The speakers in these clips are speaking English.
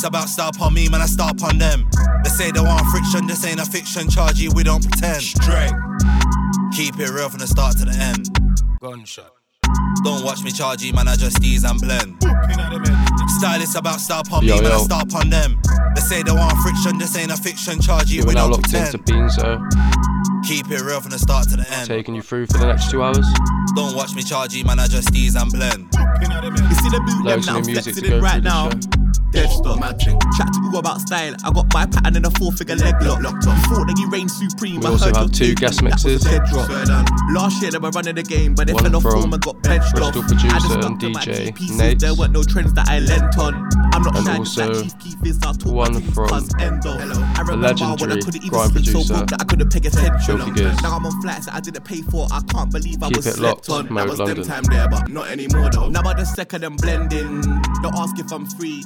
Stylist about start on me, man, I start on them. They say they want friction, this ain't a fiction. Charge you, we don't pretend. Straight. Keep it real from the start to the end. Gunshot. Don't watch me charge you, man, I just ease and blend. Stylist about start on me, man, I start on them. They say they want friction, this ain't a fiction. Charge you, we don't locked pretend. into Beanzo, Keep it real from the start to the end. taking you through for the next two hours. Don't watch me charge you, man, I just ease and blend. You see the boot them Loads that of I'm new music to flexing go in right now. show. Dead stop. Chat to you about style. I got my pattern in a four figure leg lock. You thought that you reign supreme. We I also heard have two tape, guest that was a mixes. dead drop. Last year they were running the game, but they One fell off form and got benched off. Bristol I just producer and DJ. Nate. There weren't no trends that I lent on. I'm not And shy also just like Chief Keef is. I talk one from cuz Endo. I remember when I legendary grime producer, broke that I couldn't pay attention. Filthy Gears. Now I'm on flights that I didn't pay for. I can't believe I Keep was it slept locked, on. That was them time there, but not anymore though. Now I just second and blending. Don't ask if I'm free.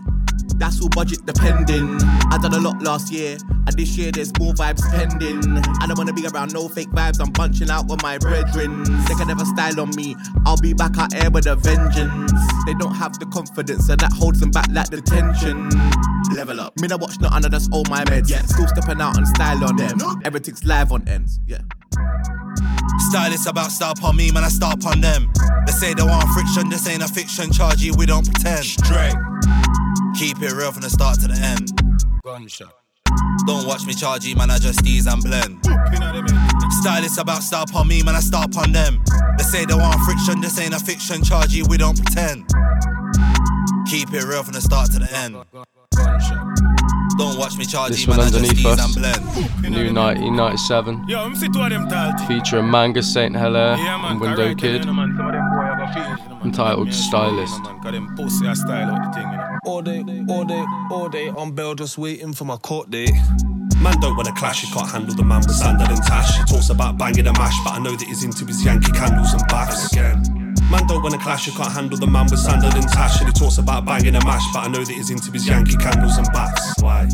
That's all budget depending. I done a lot last year, and this year there's more vibes pending. I don't wanna be around no fake vibes. I'm bunching out with my brethren. They can never style on me. I'll be back out air with a vengeance. They don't have the confidence, and that holds them back like the tension. Level up. Me, I watch not under that's all my meds. Yeah. Still stepping out on style on them. Everything's live on ends. Yeah. Stylist about start on me, man, I start on them. They say they want friction, this ain't a fiction. Charge you, we don't pretend. Straight. Keep it real from the start to the end. Gunshot. Don't watch me charge you, man, I just ease and blend. Stylist about start on me, man, I start on them. They say they want friction, this ain't a fiction. Charge you, we don't pretend. Keep it real from the start to the end. Don't watch me charge This one man, I just underneath us. and blend. New 1997, Yo, I'm see two of them talty. featuring Manga Saint Hilaire Yeah, man. and Window alright, Kid. You know, man. Some of them boy have a feel, you know, man. Entitled Stylist. you know, man. Cause them pussy a style out the thing, you know. All day, all day, all day on bail, just waiting for my court date. Man don't wanna clash, he can't handle the man with standard and tash. He talks about banging a mash, but I know that he's into his Yankee candles and baths again. Man don't wanna clash, you can't handle the man with sandal and tash. And he talks about banging a mash, but I know that he's into his Yankee candles and bats. Why?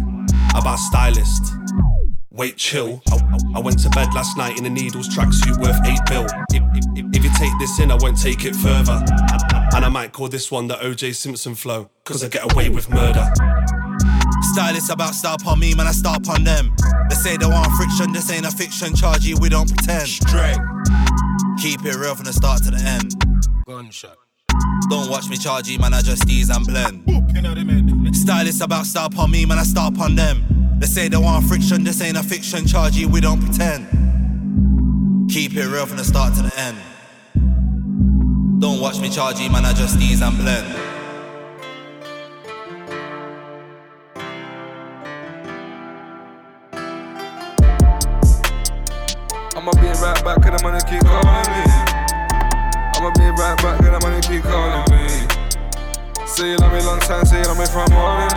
About stylist. Wait, chill. I, I- went to bed last night in a needles tracksuit worth eight bill. If, if, if you take this in, I won't take it further. And I might call this one the OJ Simpson flow, cause I get away with murder. Stylists about start on me, man, I start on them. They say they want friction, this ain't a fiction. Charge you, we don't pretend. Straight. Keep it real from the start to the end. Gunshot. Don't watch me charge you, man, I just ease and blend. Stylists about start on me, man, I start on them. They say they want friction, this ain't a fiction. Charge you, we don't pretend. Keep it real from the start to the end. Don't watch me charge you, man, I just ease and blend. I'ma be right back, cause the money keep calling me. I'ma be right back, cause the money keep calling me. Say you love me long time, say you love me from morning.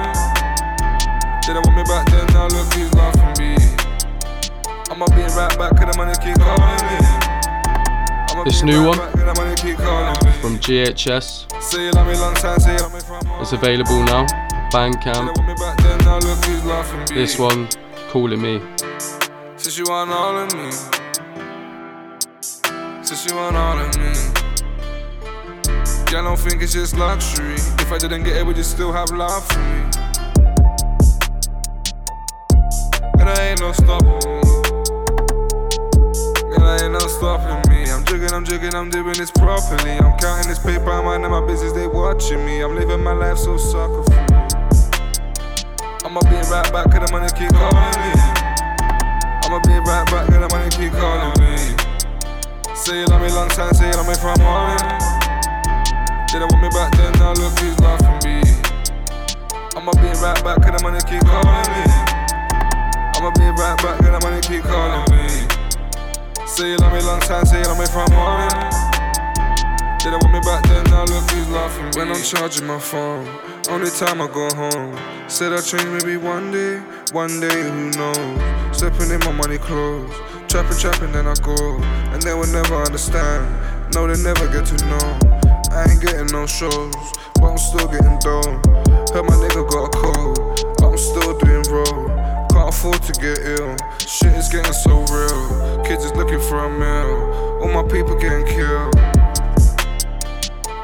Didn't want me back then, now look who's laughing me. I'ma be right back, cause the money keep calling me. This new one back, 'cause keep calling me. from GHS Say you love me long time, say you love me from morning. is available now. Bandcamp. want me back then, now look who's laughing me. This one, Calling Me. Since you want all of me. Since you want all of me. I don't think it's just luxury. If I didn't get it, would you still have love for me? And I ain't no stopping. And I ain't no stopping me. I'm jigging, I'm jigging, I'm doing this properly. I'm counting this paper, I'm minding my business, they watching me. I'm living my life so sucker free. I'ma be right back, cause the money keep calling me. I'ma be right back, cause the money keep calling me. Say you love me long time, say you love me from morning. Didn't want me back then, now look who's laughing me. I'ma be right back, cause the money keep calling me. I'ma be right back, cause the money keep calling me. Say you love me long time, say you love me from morning. Didn't want me back then, now look who's laughing me. When I'm charging my phone, only time I go home. Said I'll change maybe one day, one day, who knows? Stepping in my money clothes, trapping, trapping, then I go. And they will never understand, no, they never get to know. Ain't getting no shows, but I'm still getting dough. Heard my nigga got a cold, But I'm still doing roll. Can't afford to get ill. Shit is getting so real. Kids is looking for a meal. All my people getting killed.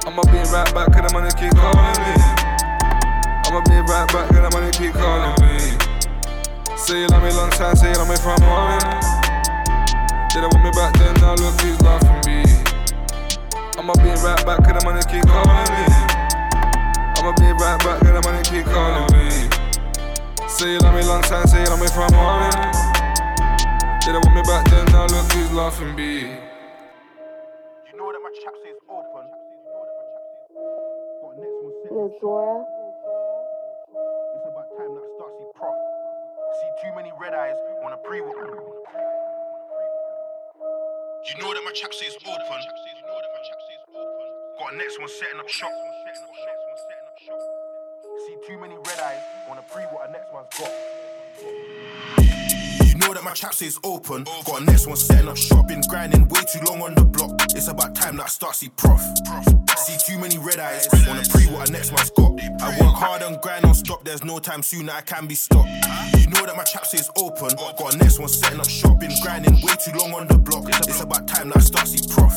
I'ma be right back, cause the money keep calling me. I'ma be right back, cause the money keep calling me. Say you love me long time, say you love me from morning. Didn't want me back then, now look who's laughing me. I'ma be right back, cause the money keep calling me. I'ma be right back, cause the money keep calling me. Say you love me long time, say you love me from morning. Didn't want me back then, now look who's laughing me. You know that my chap's is open. Got next one set. Yo, It's about time that I start see prof. See too many red eyes, wanna pre You know that my chap's is open. Got a next one setting up shop. See too many red eyes, wanna pre what our next one's got. Know that my chap's is open. Got a next one setting up shop. Been grinding way too long on the block. It's about time that I start see prof. See too many red eyes. Wanna pre what our next one's got. I work hard and grind on stop. There's no time soon that I can be stopped. You know that my chap's is open. Got a next one setting up shop. Been grinding way too long on the block. It's about time that I start see prof.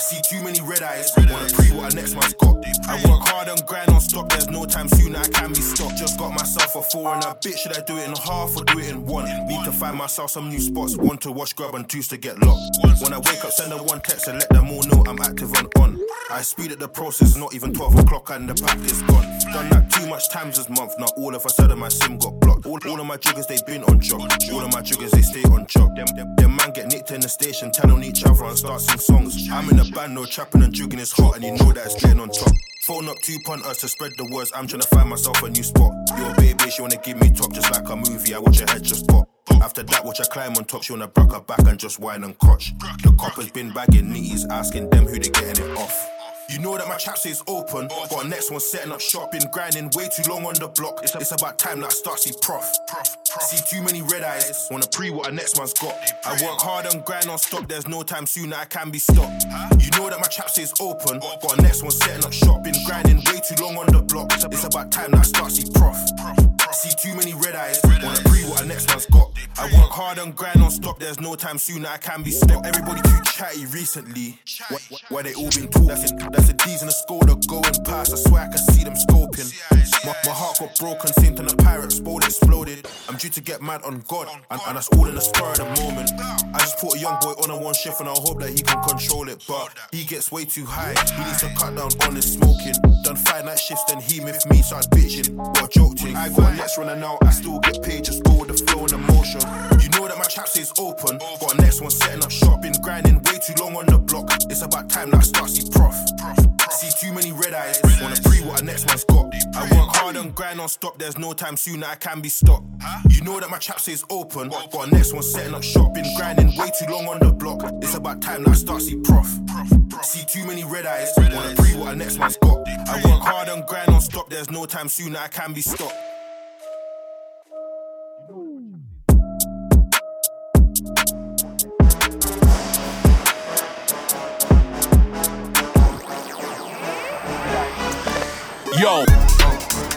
See too many red eyes. Wanna pre what our next one's got. I work hard and grind on stop. There's no time soon that I can be stopped. Just got myself a four and a bit. Should I do it in half or do it in one? Need to find myself some new spots. One to wash, grub, and twos to get locked. When I wake up, send them one text and let them all know I'm active on on. I speed at the process, not even 12 o'clock and the pack is gone. Done that too much times this month. Now all of a sudden my sim got blocked. All, all of my triggers they been on job. All of my triggers they stay on job. Them, them, them man get nicked in the station, tell on each other and start sing songs. I'm in a band, no trapping and jugging is hot, and you know that it's getting on top. Phone up two punters to spread the words. I'm trying to find myself a new spot. Your baby, she wanna give me top just like a movie. I watch her head just pop. After that, watch her climb on top. She wanna broke her back and just whine and crotch. The coppers been bagging nitties, asking them who they getting it off. You know that my chap's is open. Got a next one setting up shop. Been grinding way too long on the block. It's about time that I start see prof. prof, prof. See too many red eyes. Wanna pre what our next one's got. I work hard and grind on stop. There's no time soon that I can be stopped. You know that my chap's is open. Got a next one setting up shop. Been grinding way too long on the block. It's about time that I start see prof. See too many red eyes. Wanna pre what our next one's got. I work hard and grind on stop. There's no time soon that I can be stopped. Everybody too chatty recently. Why, why they all been talking? That's, the D's in the score that going past. I swear I can see them scoping. My, my heart got broken, same time the pirate spole exploded. I'm due to get mad on God, and, and that's all in the spur of the moment. I just put a young boy on a one shift and I hope that he can control it, but he gets way too high. He needs to cut down on his smoking. Done five night shifts, then he with me, started bitching. What a joke thing. I got next runner now, I still get paid, just go with the flow and motion. You know that my chap's is open. Got a next one setting up shop, been grinding way too long on the block. It's about time that I start see prof. See too many red eyes. Wanna pre what our next one's got. I work hard and grind on stop. There's no time soon that I can be stopped. You know that my chap's is open. Got a next one setting up shop. Been grinding way too long on the block. It's about time that I start see prof. See too many red eyes. Wanna pre what our next one's got. I work hard and grind on stop. There's no time soon that I can be stopped. Yo,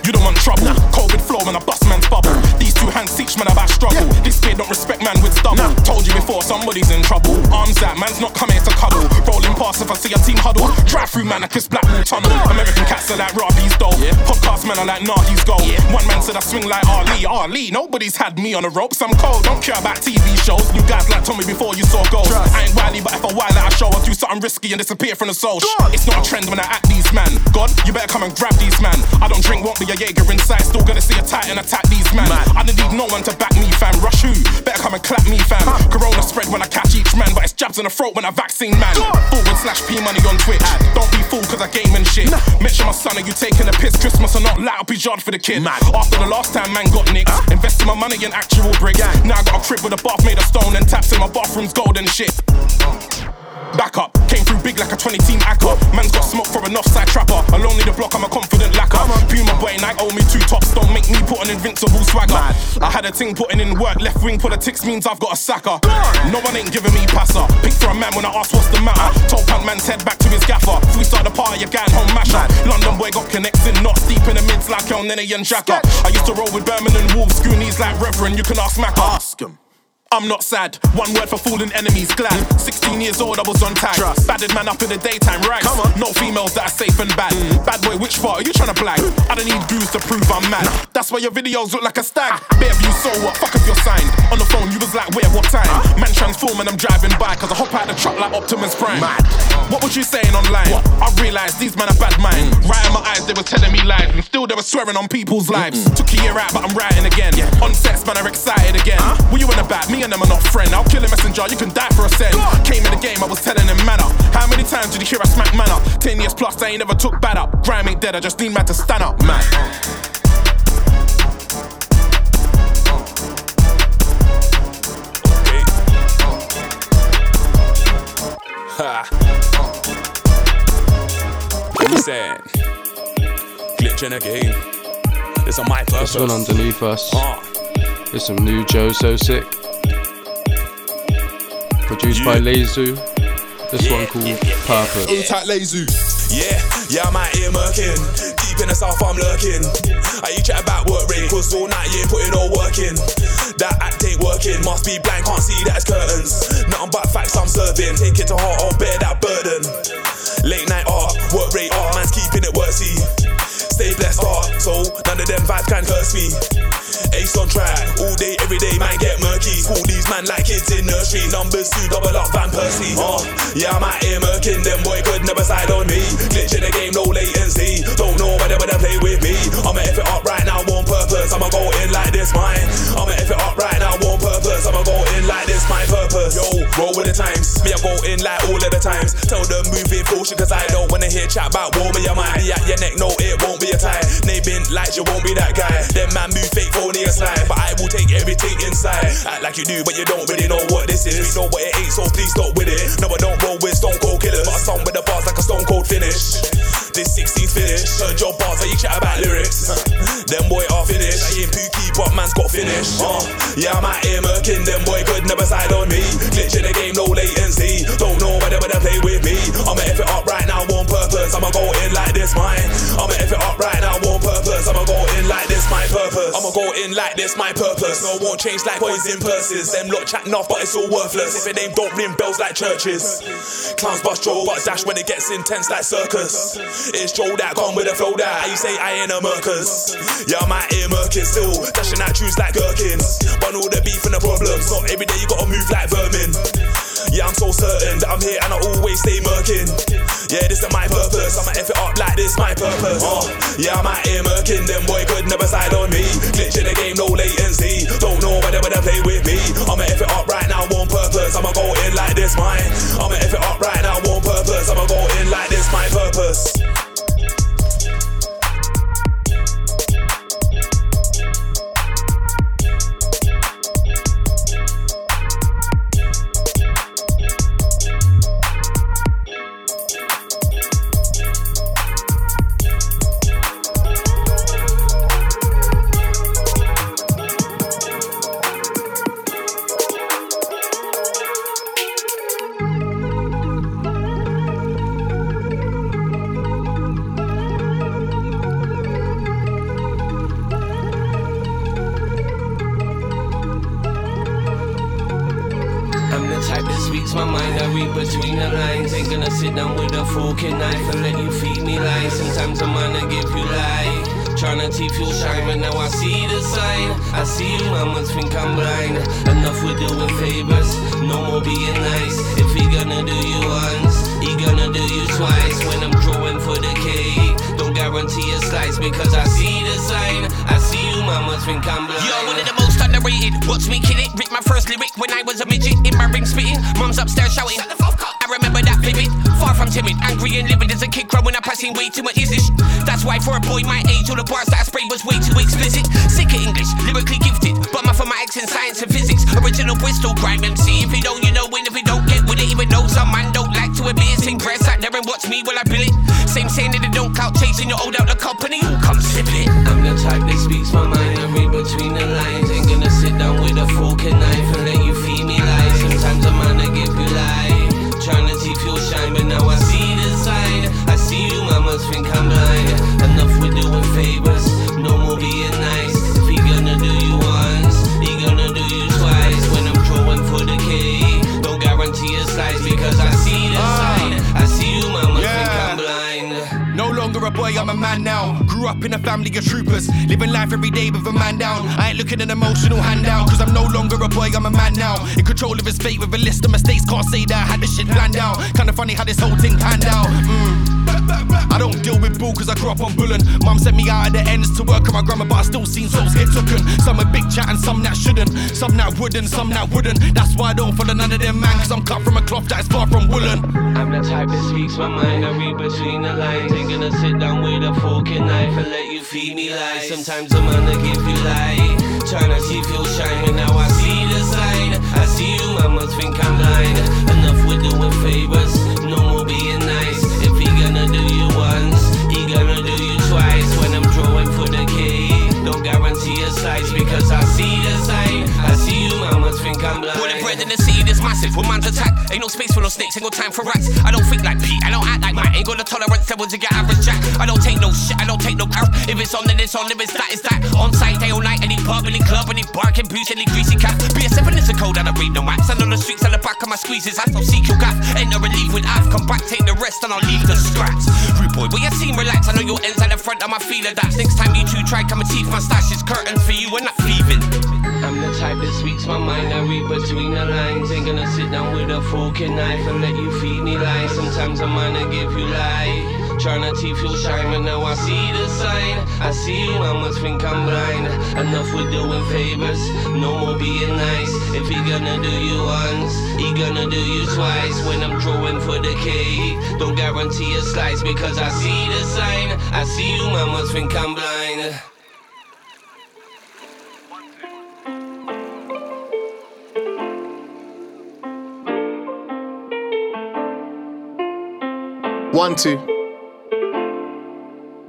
you don't want trouble. COVID flow when I bust man's bubble. Two hands teach man about struggle. This kid don't respect man with stubble. Told you before, somebody's in trouble. Arms out, man's not coming to cuddle. Rolling past if I see a team huddle. Drive through man, I kiss Blackpool Tunnel. American cats are like Robbie's dough. Podcast man are like nah, he's gold. One man said I swing like Ali. Ali, nobody's had me on the ropes. I'm cold, don't care about TV shows. You guys like told me before you saw goals. I ain't wily, but if I while I show, I'll do something risky and disappear from the soul. It's not a trend when I act these man. God, you better come and grab these man. I don't drink, won't be a Jaeger inside. Still gonna see a titan attack these man. I don't need no one to back me, fam. Rush who? Better come and clap me, fam. Corona spread when I catch each man, but it's jabs in the throat when I vaccine man. Forward slash P money on Twitch. Don't be fooled cause I game and shit. Mention my son, are you taking a piss? Christmas or not, light up his yard for the kid. After the last time man got nicked, invested my money in actual bricks. Now I got a crib with a bath made of stone and taps in my bathroom's gold and shit. Back up. Came through big like a 20 team acca. Man's got smoke from an offside trapper. Alone need the block, I'm a confident lacker. Puma boy, Nike owe me two tops. Don't make me put an invincible swagger. I had a ting putting in work. Left wing politics means I've got a sacker. No one ain't giving me passer. Pick for a man when I ask what's the matter. Told punk man's head back to his gaffer. Start the party, you going home masher. London boy got connected, not deep in the mids like Elneny and Xhaka. I used to roll with Birmingham Wolves, Scoonies like Reverend. You can ask Macca. Ask him. I'm not sad. One word for fooling enemies, glad. 16 years old, I was on time. Trust. Badded man up in the daytime, right? Come on. No females that are safe and bad. Mm. Bad boy, which part are you trying to blag? I don't need goose to prove I'm mad. That's why your videos look like a stag. Ah. Bare view, so what? Fuck if you're signed. On the phone, you was like, where, what time? Ah. Man transform and I'm driving by, cause I hop out the truck like Optimus Prime. Mad. What was you saying online? What? I realized these men are bad mind. Mm. Right in my eyes, they were telling me lies, and still they were swearing on people's lives. Took a year out, but I'm writing again. Yeah. On sets, man, are excited again. What you on about? Me and them are not friends. I'll kill a messenger, you can die for a cent. Came in the game, I was telling him man up. How many times did you hear I smack man up? Ten years plus, I ain't never took bad up. Grime ain't dead, I just need man to stand up, man. Okay. Ha. What you saying? Glitching again. It's on my purpose. This one underneath us. Uh, There's some new Joe So Sick. Produced by Lezu. This one called Purpose. tight lazy. Yeah, yeah, I'm out here murking. Deep in the south, I'm lurking. Are you chat about work rate? Cause all night, yeah, putting all work in. That act ain't working. Must be blind, can't see that it's curtains. Nothing but facts I'm serving. Take it to heart, I'll bear that burden. Late night art, work rate art, man's keeping it worthy. Stay blessed art, so none of them vibes can curse me. Ace on track, all day, every day, man get murky. Call these man like kids in nursery. Numbers two, double up, Van Persie. Uh, yeah, I'm out here murking, them boy could never side on me. Glitch in the game, no latency. Don't know whether they play with me. I'ma F it up right now, on purpose. I'ma go in like this, mine. I'ma F it up right now, on purpose. I'ma go in like this, my purpose. Yo, roll with the times. Me, I go in like all of the times. Tell them move it caution, cause I don't wanna hear chat about war. Me, I might be at your neck, no, it won't be a tie. They been like you won't be that guy. Them man move fake, phony aside. But I will take everything inside. Act like you do, but you don't really know what this is. We know what it ain't, so please stop with it. No, I don't roll with stone cold killers. But I song with the bars like a stone cold finish. This 16th finish. Heard your bars, how you chat about lyrics. them boy are finished. I ain't pookie, but man's got finished. Uh, yeah, I'm out here murking. Them boy could never side on me. Glitch in the game, no latency. Don't know whether they play with me. I'ma F it up right purpose. I'ma go in like this, mine. I'ma F it up right now, on purpose. I'ma go in like this, my purpose. I'ma go in like this, my purpose. No, won't change like poison purses. Them lot chatting off, but it's all worthless. If it ain't don't ring bells like churches. Clowns bust Joe, but dash when it gets intense like circus. It's Joe that gone with the flow that. You say I ain't a murkers? Yeah, I'm out here still. Dashing out truths like gherkins. But all the beef and the problems. Not every day you gotta move like vermin. Yeah, I'm so certain that I'm here and I always stay murking. Yeah, this is my purpose. I'ma F it up like this, my purpose. Uh, yeah, I'm out here murking. Them boy could never side on me. Glitch in the game, no latency. Don't know whether they play with me. I'ma F it up right now, on purpose. I'ma go in like this, mine. I'ma F it up right now, on purpose. I'ma go in like this, my purpose. 18, way too much is this? That's why for a boy my age, all the bars that I spray was way too explicit. Sick of English, lyrically gifted, but my for my accent, science and physics. Original Bristol grime MC, if you know you family of troopers, living life every day with a man down. I ain't looking an emotional handout, cause I'm no longer a boy, I'm a man now. In control of his fate with a list of mistakes, can't say that I had this shit planned out. Kinda funny how this whole thing panned out. Mm. I don't deal with bull cause I grew up on bullying. Mum sent me out of the ends to work on my grandma, but I still seen souls get tooken. Some a big chat and some that shouldn't. Some that wouldn't, some that wouldn't. That's why I don't follow none of them man, cause I'm cut from a cloth that is far from woolen. I'm the type that speaks my mind. I read between the lines. Ain't gonna sit down with a fork and knife and let you feed me lies. Sometimes I'm gonna give you light. Tryna see if you'll shine, but now I see the sign. I see you, mamas think I'm blind. Enough with doing favors, no more being nice. If he gonna do you once, he gonna do you twice. When I'm drawing for the K, don't guarantee a slice because I see the sign. I see you, mamas think I'm blind. Massive. When man's attack, ain't no space for no snakes, ain't no time for rats. I don't think like Pete, I don't act like Matt. Ain't got the tolerance level to get average jack. I don't take no shit, I don't take no crap. If it's on, then it's on. If it's that, it's that. On site, day or night, any pub, any club, any barking boots, any greasy cap. Be a seven is a code, I don't read no maps. Stand on the streets, at the back of my squeezes. I don't seek your gaff. Enter and leave with Av. Come back, take the rest, and I'll leave the scraps. Rude boy, but you seem relaxed. I know your ends at the front of my feeler. That's next time you two try, come and teeth my stash. It's curtains for you, we're not thieving. I'm the type that speaks my mind. I read between the lines. Ain't gonna sit down with a fork and knife and let you feed me lies. Sometimes I'm gonna give you light. Tryna teeth you'll shine, but now I see the sign. I see you, I must think I'm blind. Enough with doing favors, no more being nice. If he gonna do you once, he gonna do you twice. When I'm drawing for the cake, don't guarantee a slice because I see the sign. I see you, I must think I'm blind. One, two.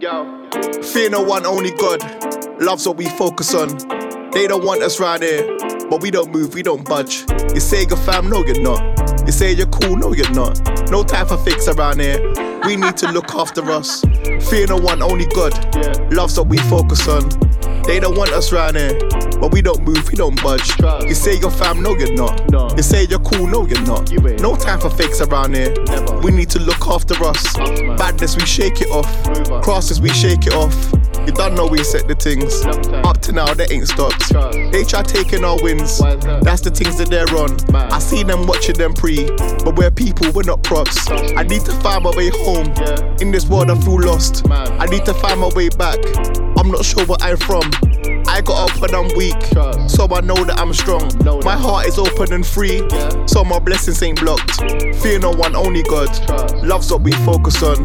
Yo. Fear no one, only God. Love's what we focus on. They don't want us round here, but we don't move, we don't budge. You say you're fam, no, you're not. You say you're cool, no, you're not. No time for fix around here. We need to look after us. Fear no one, only God. Love's what we focus on. They don't want us round here, but we don't move, we don't budge. You say you're fam, no, you're not. You say you're cool, no, you're not. No time for fakes around here. We need to look after us. Badness, we shake it off. Crosses, we shake it off. You don't know we set the things. Up to now, they ain't stopped. They try taking our wins. That's the things that they're on. I see them watching them pre, but we're people, we're not props. I need to find my way home. In this world, I feel lost. I need to find my way back. I'm not sure where I'm from. I got up when I'm weak, so I know that I'm strong. My heart is open and free, so my blessings ain't blocked. Fear no one, only God. Love's what we focus on.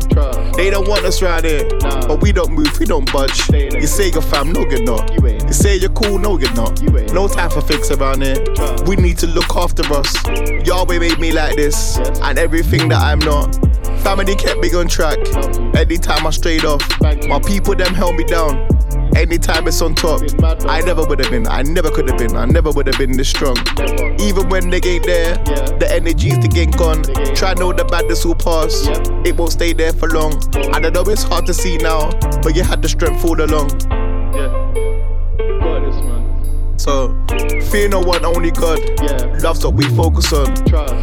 They don't want us right here, but we don't move, we don't budge. You say you're fam, no you're not. You say you're cool, no you're not. No time for fakes around here. We need to look after us. Yahweh made me like this, and everything that I'm not. Family kept me on track. Anytime I strayed off, my people them held me down. Anytime it's on top, I never would have been, I never could have been, I never would have been this strong. Even when they ain't there, the energy's the game gone. Try know the badness will pass, it won't stay there for long. I don't know it's hard to see now, but you had the strength all along. So, fear no one, only God. Love's what we focus on.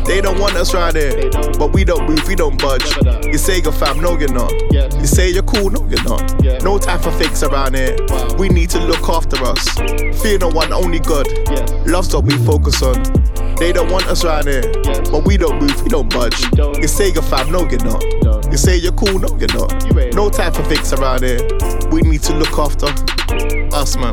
They don't want us round here, but we don't move, we don't budge. You say you're fam, no you're not. You say you're cool, no you're not. No time for fakes around here. We need to look after us. Fear no one, only God. Love's what we focus on. They don't want us round here, but we don't move, we don't budge. You say you're fam, no you're not. You say you're cool, no you're not. No time for fakes around here. We need to look after us, man.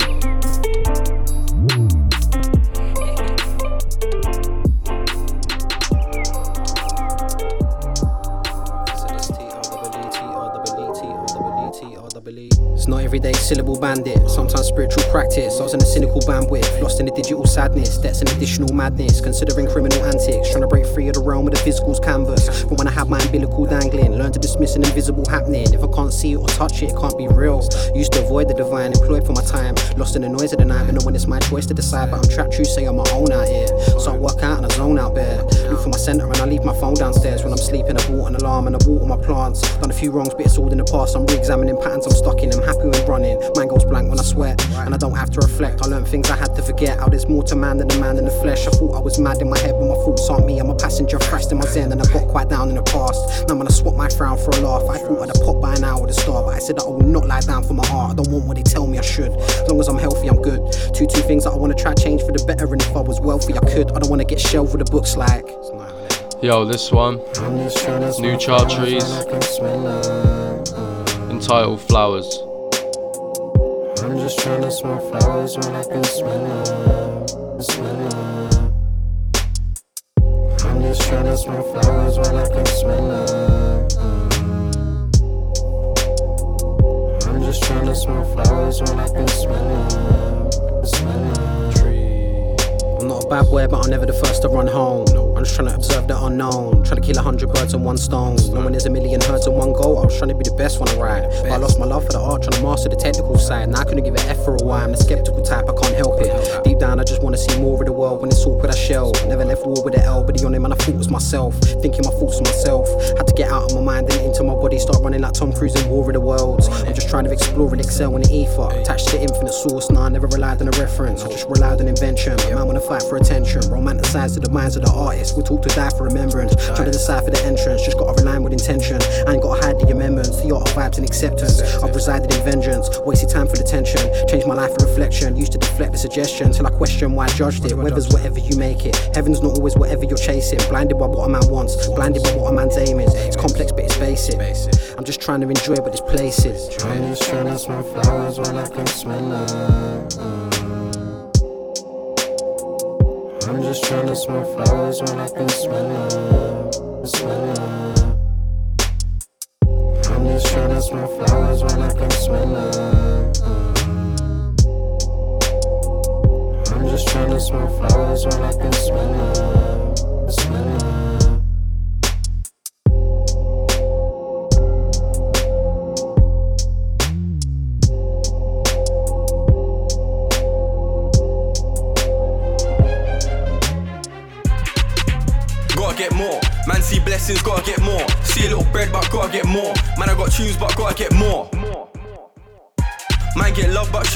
It's not everyday syllable bandit. Sometimes spiritual practice. I was in a cynical bandwidth, lost in a digital sadness. That's an additional madness, considering criminal antics. Trying to break free of the realm of the physical's canvas. From when I had my umbilical dangling, learn to dismiss an invisible happening. If I can't see it or touch it, it can't be real. Used to avoid the divine, employed for my time. Lost in the noise of the night, but know when it's my choice to decide. But I'm trapped, true, say I'm my own out here. So I work out and I zone out there. Look for my center and I leave my phone downstairs. When I'm sleeping, I bought an alarm and I water my plants. Done a few wrongs, but it's all in the past. I'm re examining patterns I'm stuck in. I'm happy when running. Mind goes blank when I sweat. And I don't have to reflect. I learned things I had to forget. How there's more to man than a man in the flesh. I thought I was mad in my head, but my thoughts aren't me. I'm a passenger, thrust in my zen, and I got quite down in the past. Now I'm gonna swap my frown for a laugh. I thought I'd have popped by now with a star, but I said that I will not lie down for my art. I don't want what they tell me I should. As long as I'm healthy, I'm good. Two two things that I wanna try change for the better, and if I was wealthy, I could. I don't wanna get shelved with the books like. Yo, this one, new Chartreeze, entitled Flowers. I'm just trying to smell flowers when I can smell them, smell them. I'm just trying to smell flowers when I can smell them. I'm just trying to smell flowers when I can smell them, smell them. I'm not a bad boy, but I'm never the first to run home. I'm just trying to observe the unknown. Trying to kill a hundred birds in one stone. Knowing there's a million herds in one go, I was trying to be the best when I ride. But I lost my love for the art, trying to master the technical side. Now I couldn't give an F for a while. I'm the skeptical type, I can't help it. Deep down, I just wanna see more of the world. When it's awkward, a shell. Never left war with an L, but the only man I thought was myself. Thinking my thoughts to myself. Had to get out of my mind and into my body. Start running like Tom Cruise in War of the Worlds. I'm just trying to explore and excel in the ether. Attached to infinite source, nah, I never relied on a reference. I just relied on invention. Man wanna fight for attention. Romanticize to the minds of the artists. We talk to die for remembrance. Trying to decipher the entrance, just gotta rely with intention. I ain't gotta hide the amendments, the art of vibes and acceptance. I've resided in vengeance, wasted time for detention. Changed my life for reflection, used to deflect the suggestion till I question why I judged it. Weather's whatever you make it. Heaven's not always whatever you're chasing. Blinded by what a man wants, blinded by what a man's aim is. It's complex but it's basic. I'm just trying to enjoy what this place is. I'm trying to smell flowers when I can smell them. I'm just trying to smell flowers when I can smell them, smell them. I'm just trying to smell flowers when I can smell them. I'm just trying to smell flowers when I can smell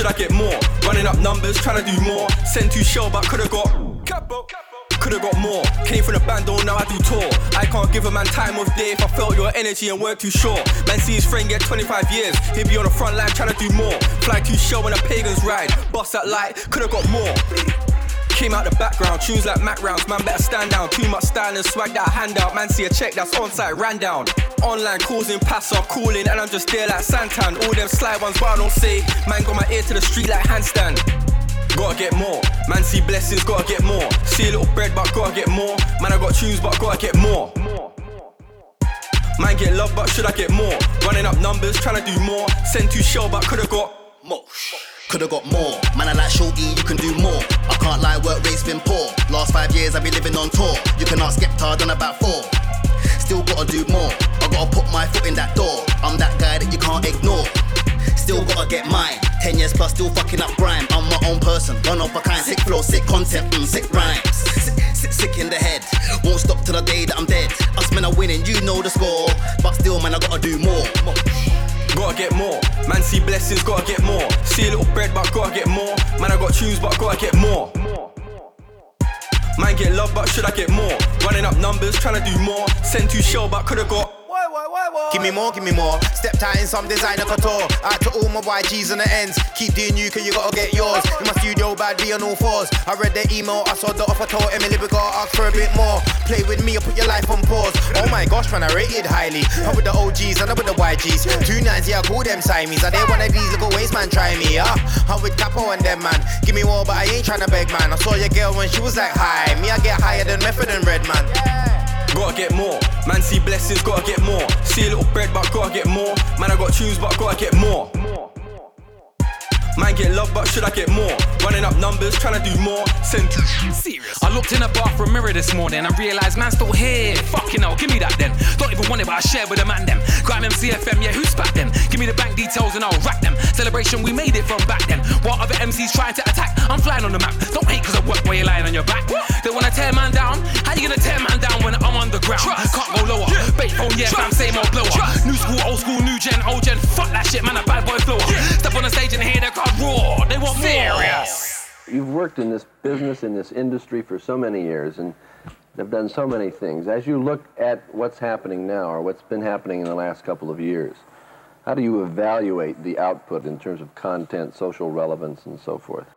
I get more? Running up numbers, trying to do more. Send to shell, but could've got. Could've got more. Came from the band, oh, now I do tour. I can't give a man time of day if I felt your energy and weren't too sure. Man, see his friend get 25 years. He'll be on the front line trying to do more. Fly to show when the pagans ride. Bust that light, could've got more. Came out the background, tunes like Mac rounds, man better stand down. Too much style and swag that hand out. Man see a check that's on site, ran down. Online causing pass up, calling, and I'm just there like Santan. All them sly ones, but I don't say. Man got my ear to the street like handstand. Gotta get more. Man see blessings, gotta get more. See a little bread, but gotta get more. Man I got tunes, but gotta get more. Man get love, but should I get more? Running up numbers, trying to do more. Send to shell, but could've got more. Could've got more. Man, I like shorty, you can do more. I can't lie, work rate's been poor. Last five years I've been living on tour. You can ask Skepta, done about four. Still gotta do more. I gotta put my foot in that door. I'm that guy that you can't ignore. Still gotta get mine. Ten years plus, still fucking up grime. I'm my own person, one of a kind. Sick flow, sick content, mm, sick rhymes. Sick, sick, sick in the head. Won't stop till the day that I'm dead. Us men are winning, you know the score. But still, man, I gotta do more. Gotta get more. Man, see blessings, gotta get more. See a little bread, but gotta get more. Man, I got tunes, but gotta get more. Man, get love, but should I get more? Running up numbers, trying to do more. Send to shell, but could've got. Give me more, give me more. Step tight in some designer couture. Out to all my YGs on the ends. Keep doing you, cause you gotta get yours. In my studio, bad be on all fours. I read the email, I saw the offer, told Emily we gotta ask for a bit more. Play with me or put your life on pause. Oh my gosh, man, I rated highly. I'm with the OGs and I'm with the YGs. Two nines, yeah, I call them Siamese. Are they one of these little waste, man? Try me, yeah. I'm with Capo and them, man. Give me more, but I ain't trying to beg, man. I saw your girl when she was like, hi. Me, I get higher than Method and Red, man. Gotta get more. Man, see blessings, gotta get more. See a little bread, but gotta get more. Man, I got tunes, but gotta get more. Man get love, but should I get more? Running up numbers, trying to do more. Send to serious. I looked in a bathroom mirror this morning and realised man's still here. Fucking hell, give me that then. Don't even want it, but I share with a man them. Grime MCFM, yeah, who's back then? Give me the bank details and I'll rack them. Celebration, we made it from back then. While other MCs trying to attack, I'm flying on the map. Don't hate cause I work while you're lying on your back. They wanna tear man down. How you gonna tear man down when I'm on the ground? Trust. Can't go lower. Yeah. Bait phone, yeah, fam, same old blower. Trust. New school, old school, new gen, old gen. Fuck that shit, man, a bad boy floor. Yeah. Step on the stage and hear the crowd roar. They want Serious. more. You've worked in this business, in this industry for so many years, and have done so many things. As you look at what's happening now, or what's been happening in the last couple of years, how do you evaluate the output in terms of content, social relevance, and so forth?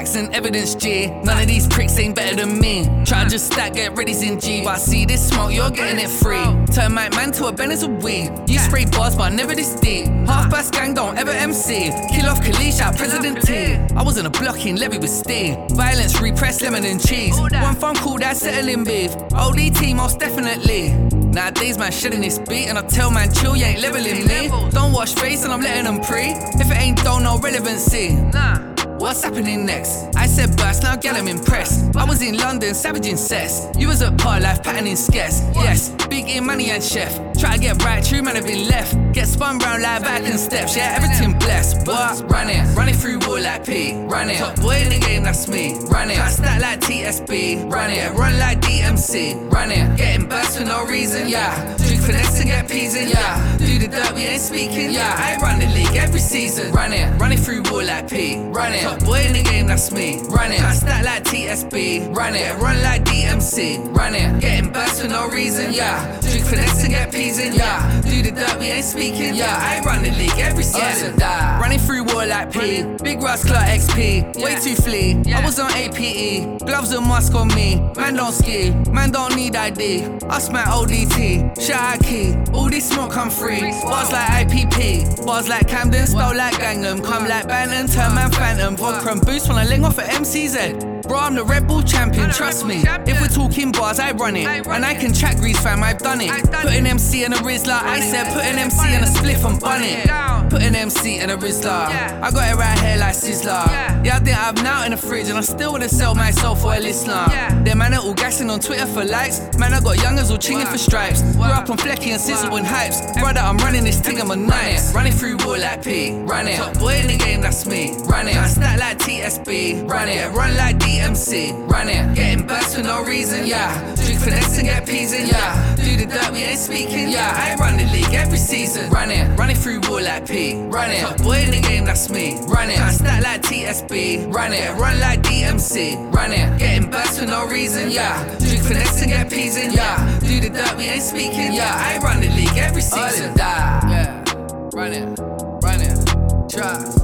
Facts and evidence, G. None of these pricks ain't better than me. Try to just stack, get ready in G. But I see this smoke, you're getting it free. Turn my man to a Bennett's of weed. You spray bars, but never this deep. Half past gang, don't ever MC. Kill off Kalish out President T. I was in a blocking levy with Steve. Violence, repressed lemon and cheese. One phone call, that settling beef. ODT, most definitely. Nowadays, man, shedding this beat, and I tell man, chill, you ain't leveling me. Don't wash face, and I'm letting them pre. If it ain't, don't no relevancy. Nah. What's happening next? I said burst, now get I'm impressed. I was in London, savaging cess. You was at part life, patterning scarce. Yes, big in money and chef. Try to get right, true man have been left. Get spun round like and steps. Yeah, everything blessed. But run it, through wall like P. Run it. Top boy in the game, that's me. Run it. Can't stack like TSB. Run it. Run like DMC. Run it. Getting burst for no reason, yeah. Drink finesse to get peas in, yeah. Do the dirt, we ain't speaking, yeah. I run the league every season. Run it through wall like P. Run it. Top boy in the game, that's me. Run it. I stack like TSB. Run it. Run like DMC. Run it. Getting burst for no reason, yeah. Drink finesse to get peas in, yeah. Do the dirt, we ain't speaking, yeah. I run the league every season. Yeah. Running through war like P. Big Russ Clark XP. Way too flea. I was on APE. Gloves and mask on me. Man don't ski. Man don't need ID. Us my ODT. Shout out key. All this smoke come free. Bars like IPP. Bars like Camden. Stole like Gangnam. Come like Bannon. Turn man Phantom. Vodka and boost when I ling off at MCZ. Bro, I'm the Red Bull champion, trust me. If we're talking bars, I run it. And I can track grease, fam, I've done it. putting an MC in a Rizla, I said put an MC in a spliff bun it. Put an MC in a Rizla. I got it right here like Sizzler. Yeah, I think I'm now in the fridge and I still wanna sell myself for a listener. Them man are all gassing on Twitter for likes. Man, I got youngers all chinging for stripes. Grew up on Flecky and Sizzle and hypes. Brother, I'm running this thing, I'm a nice. Running through wall like P. Run it. Top boy in the game, that's me. Run it. I stack like TSB. Run it. Run like DMC. Run it. Getting burst for no reason, yeah. Drink finesse and get peas in, yeah. Do the dirt, we ain't speaking, yeah. I run the league every season. Run it. Running through wall like P. Run it. Top boy in the game, that's me. Run it. I stack like TSB. Run it. Run like DMC. Run it. Getting burst for no reason, yeah. Drink finesse and get peas in, yeah. Do the dirt, we ain't speaking, yeah. I run the league every season. Yeah. Run it. Run it. Trust.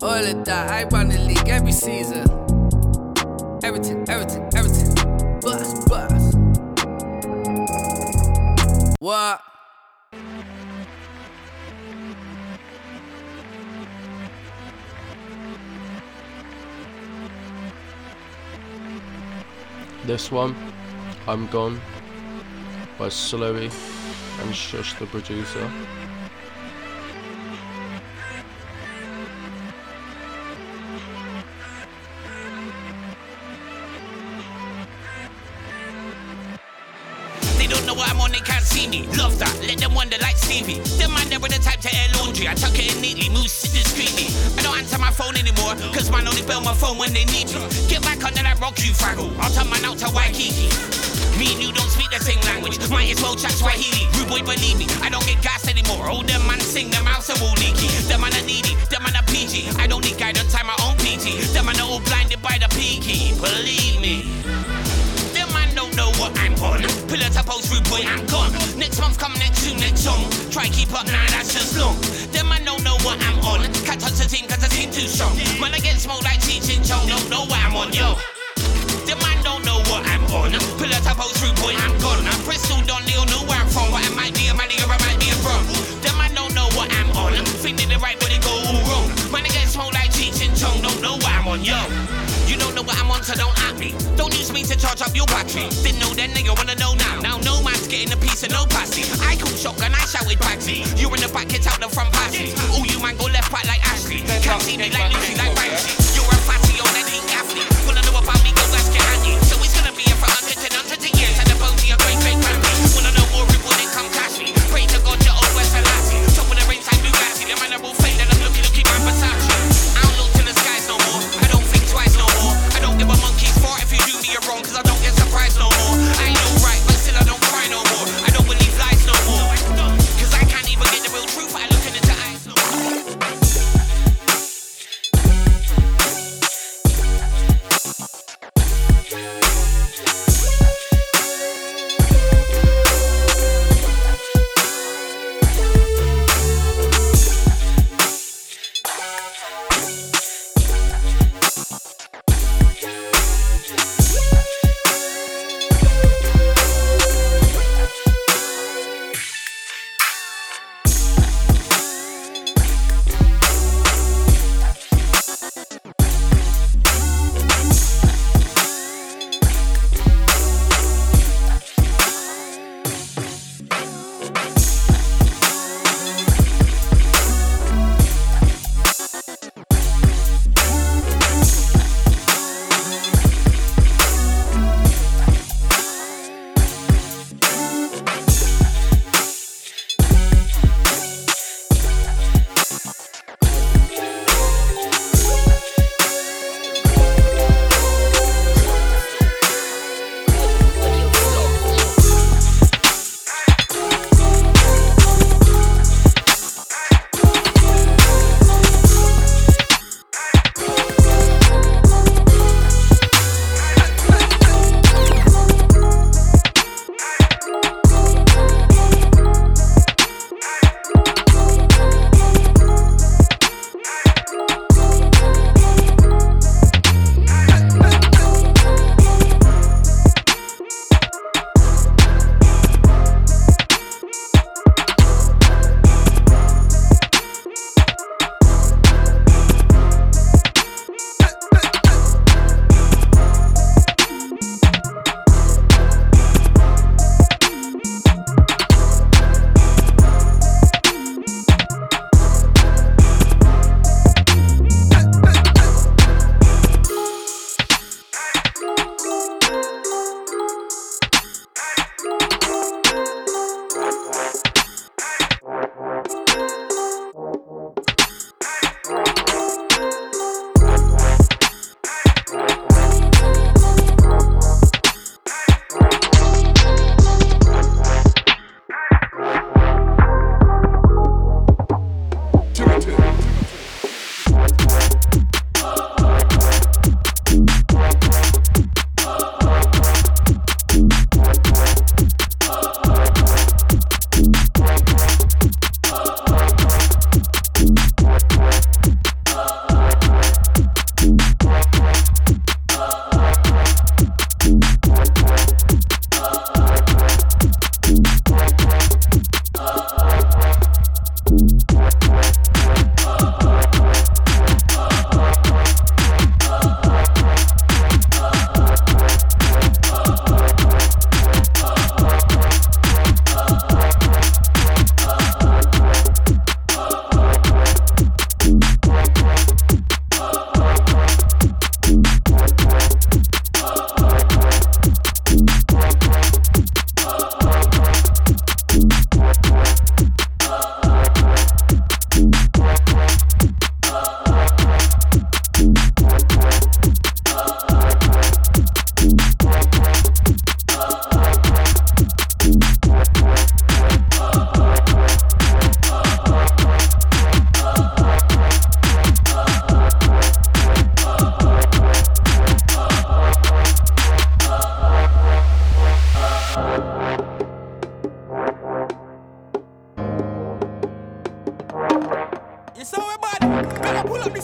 All of that, I run the league every season. Everything, everything, everything. What? This one, I'm Gone, by Slowy and Shush the producer. Can't see me. Love that, let them wonder like Stevie. Them man never the type to air laundry. I tuck it in neatly, move discreetly. I don't answer my phone anymore, cause man only bell my phone when they need me. Get back under that rock, you fraggle. I'll turn man out to Waikiki. Me and you don't speak the same language. Might as well chat Swahili. Rude boy, believe me, I don't get gas anymore. All them man sing, them house are all leaky. Them man are needy, them man are PG. I don't need guidance, I'm my own PT. Them man are all blinded by the peaky. Believe me. What I'm on. Pillar to post rude boy, I'm gone. Next month come next to next song. Try keep up, nah, that's just long. Them man don't know what I'm on. Can't touch the team cause the team too strong. Man, I get smoke like Cheech and Chong. Don't know what I'm on, yo. The man don't know what I'm on. Pull out a post through boy, I'm gone. I'm Bristol, don't they all know where I'm from. But I might be a man or I might be a bro. The man don't know what I'm on. Think they the right, but they go all wrong. Man, I get smoke like Cheech and Chong. Don't know what I'm on, yo. What I'm on, so don't at me. Don't use me to charge up your battery. Didn't know then, you wanna know now. Now no man's getting a piece of no passy. I called shotgun, I shouted patsy. You in the back, get out the front passy. All you man go left back like Ashley. Can't see me like Lucy, like Ramsey. You're a fatty, you're an ain't athlete.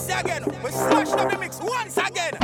Up again. We smash up the mix once again.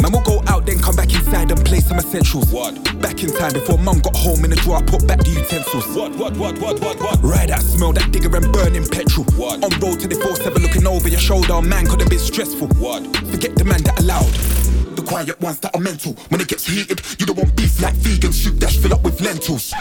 Man will go out, then come back inside and play some essentials. What? Back in time before mum got home in the drawer, I put back the utensils. What, what, what, what, what, what? Ride that smell, that digger and burning petrol. What? On road to the 4-7 looking over your shoulder, man could have been stressful. What? Forget the man that allowed. The quiet ones that are mental. When it gets heated, you don't want beef like vegan soup that's fill up with lentils.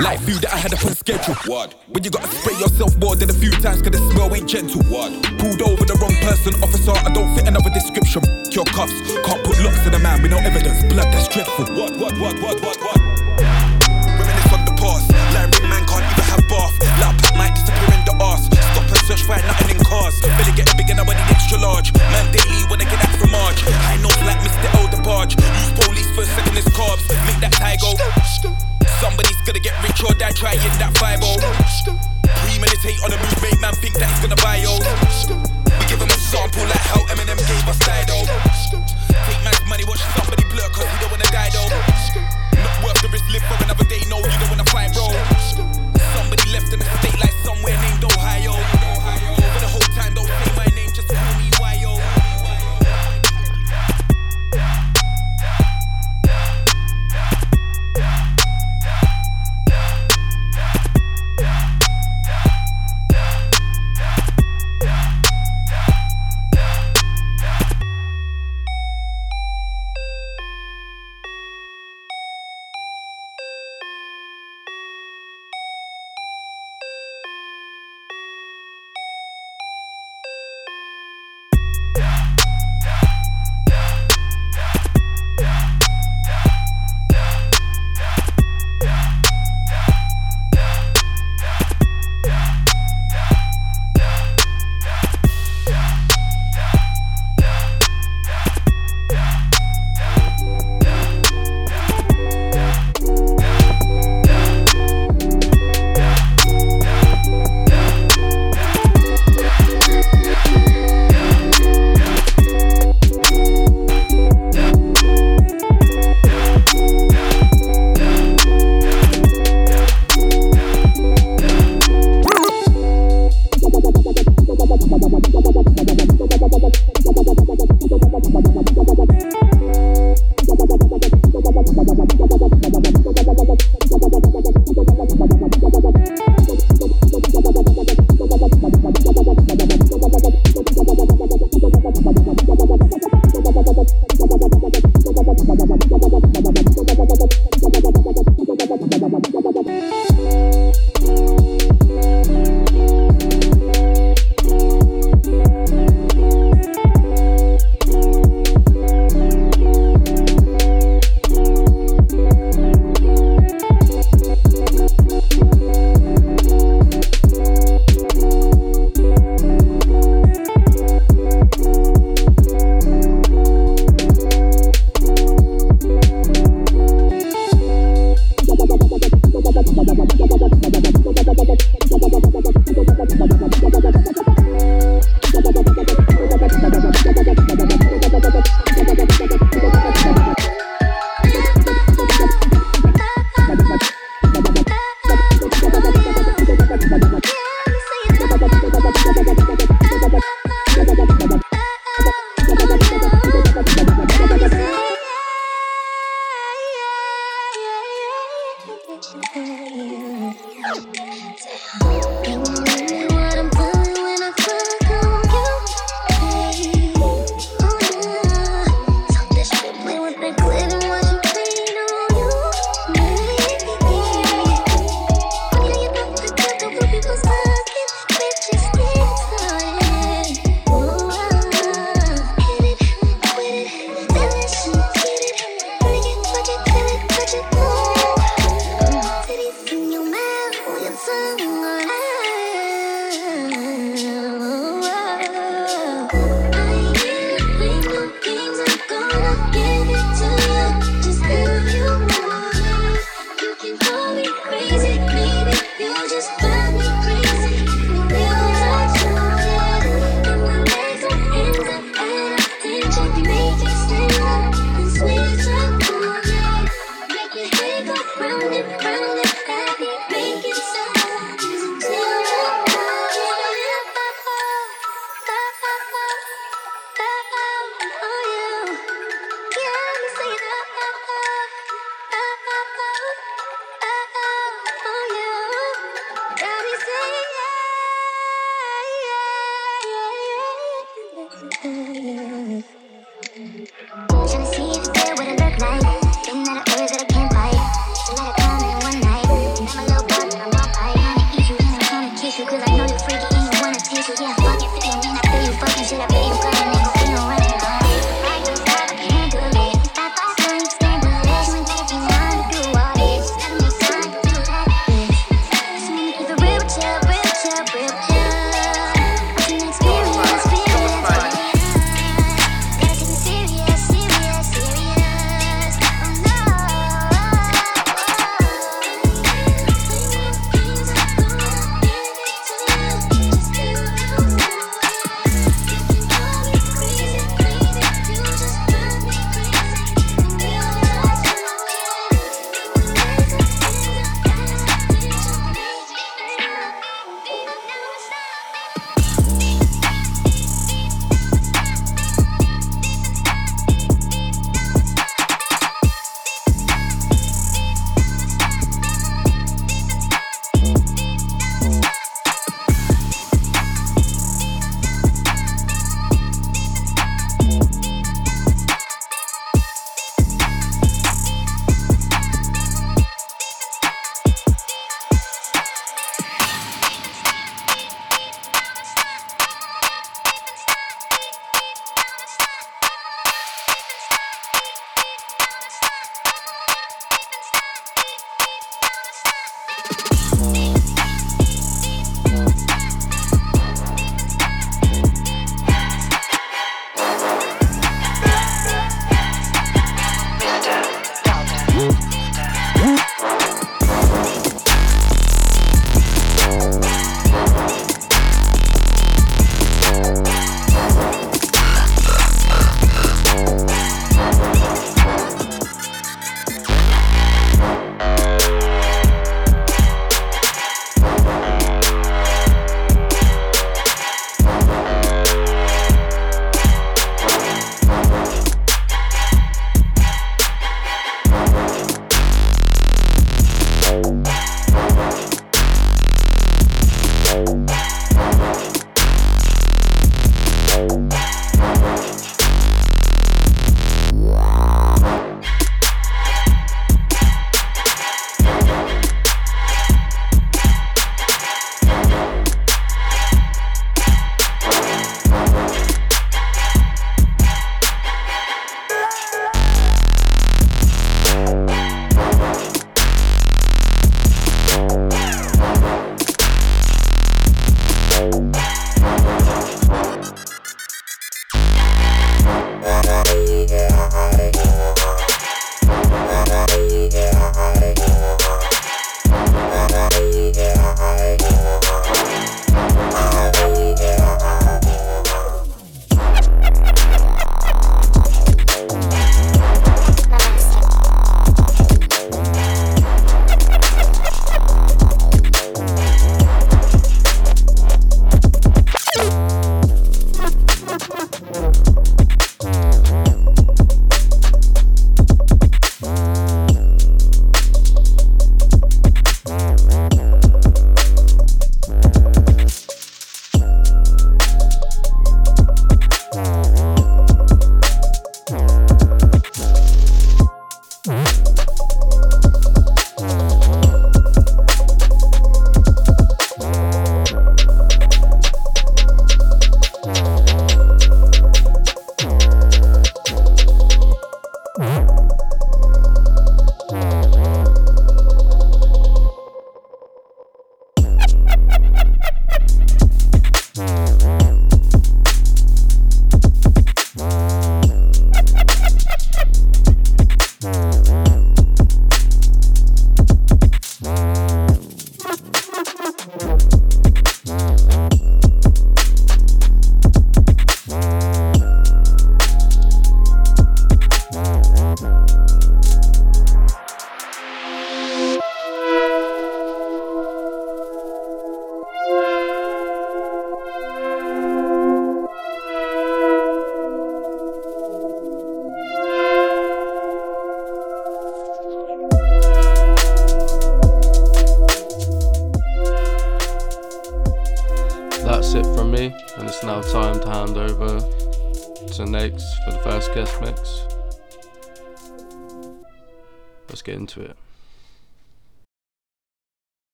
Like food that I had up on schedule. What? When you gotta spray yourself more than a few times cause the smell ain't gentle. What? Pulled over the wrong person, officer, I don't fit another description. Your cuffs, can't put locks in a man with no evidence. Blood that's dreadful. What, what, what, what, what, what? Reminisce on the past. Like man can't even have bath. Search, find nothing in cars. Belly getting big and I want it extra large. Man daily when I get out from March. High notes like Mr. El DeBarge. Use police first, second is carbs. Make that tie go. Somebody's gonna get rich or die trying that 5 Premeditate on a move, make man think that he's gonna buy yo. We give him a sample like how Eminem gave us Dido. Take man's money, watch somebody blur cause he don't wanna die though. Not worth the risk, live for another day, no, you don't wanna fight, bro. Somebody left in a state like somewhere named Ohio.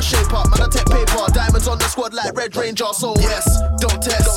shape up, man, I take paper. Diamonds on the squad like Red Ranger, so yes, don't test.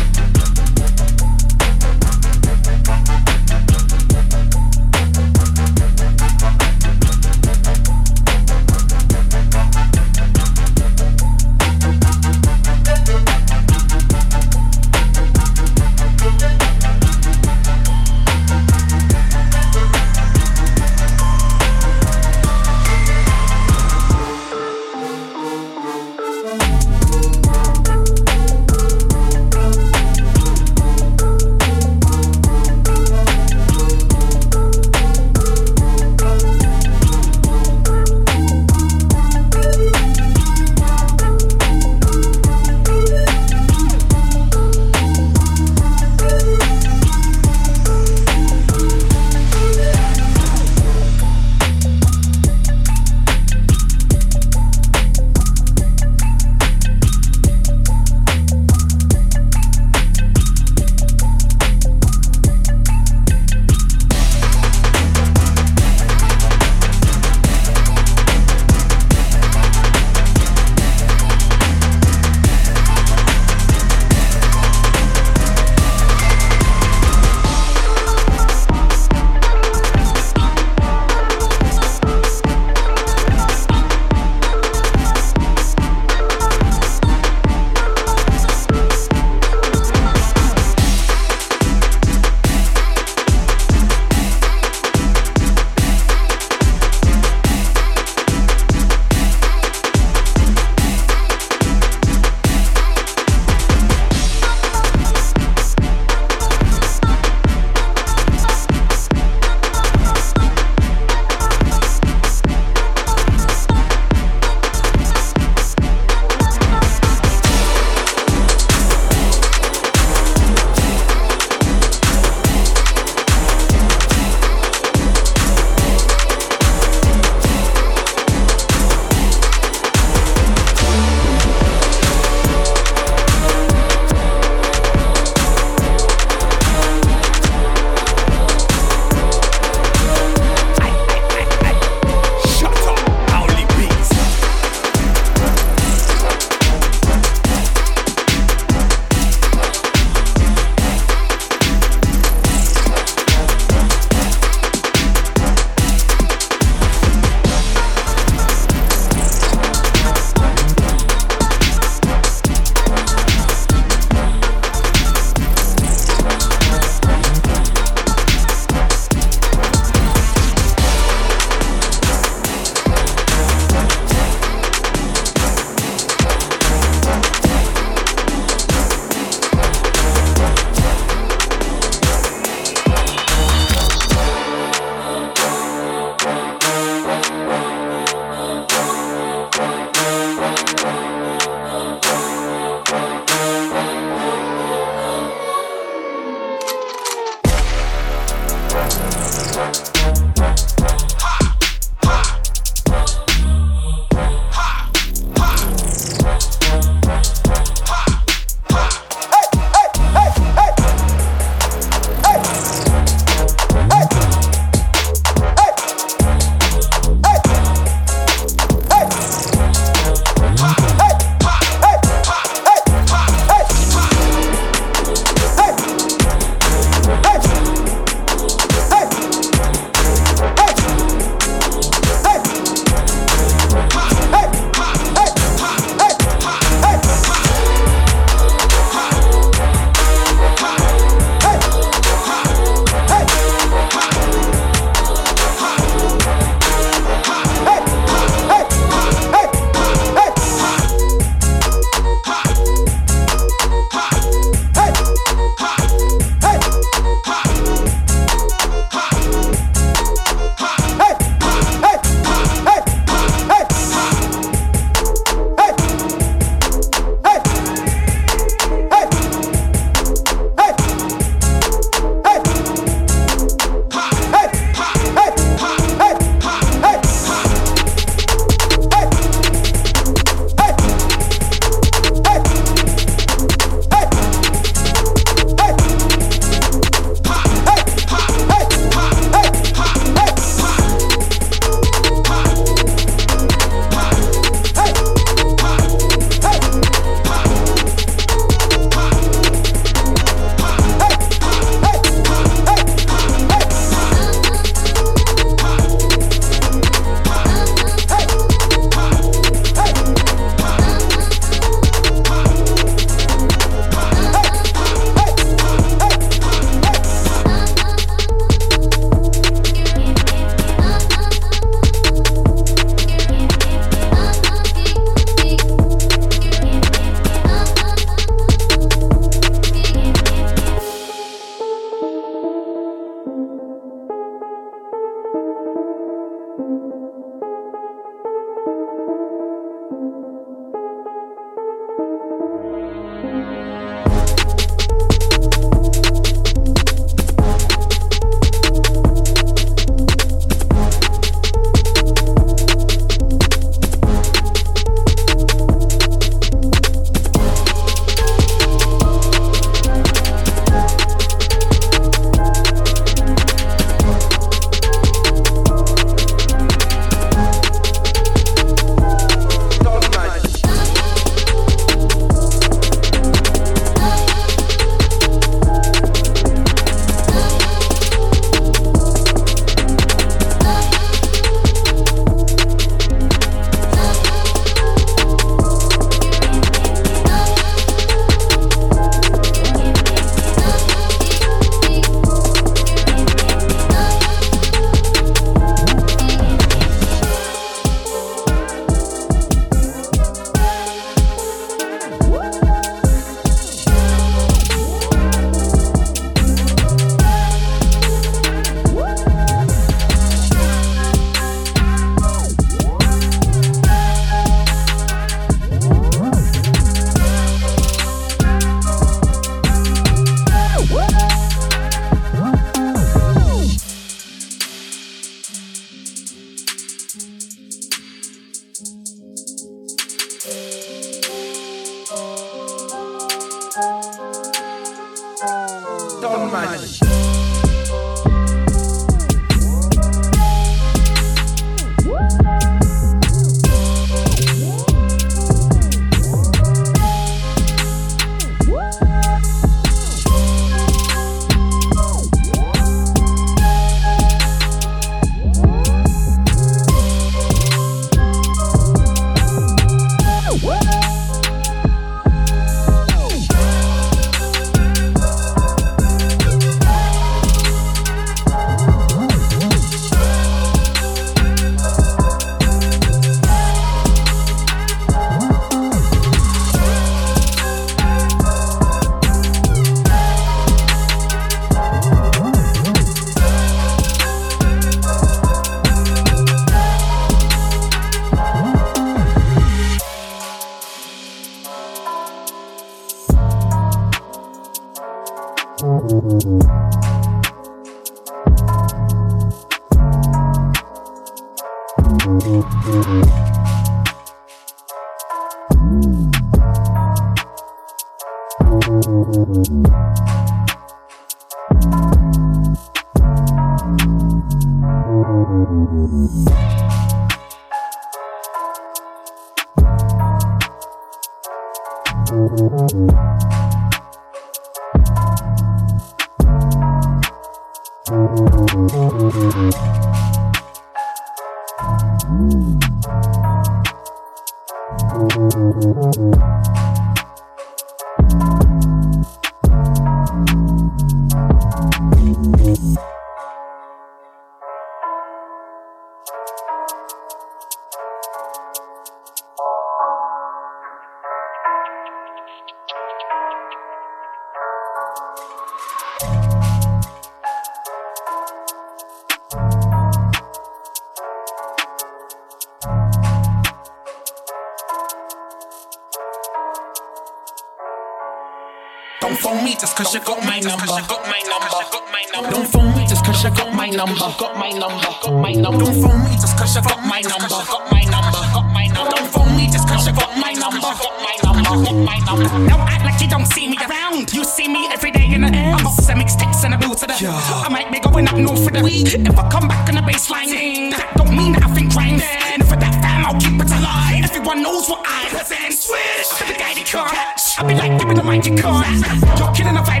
Number. Got my number. Got my number. Don't phone me just cause you got my number. Got my number. Got my number. Don't phone me just cause you got my number. Got my number. Got my number. Don't act like you don't see me around. You see me every day in the air. I'm some mixtapes and a bill to the. I might be going up north for the week. If I come back on the baseline, that don't mean that I think rhymes. And for that fam, I'll keep it alive. Everyone knows what I present. Switch. I'm the guy they can't catch. I be like, give me the mic, you can't. You're killing the vibe.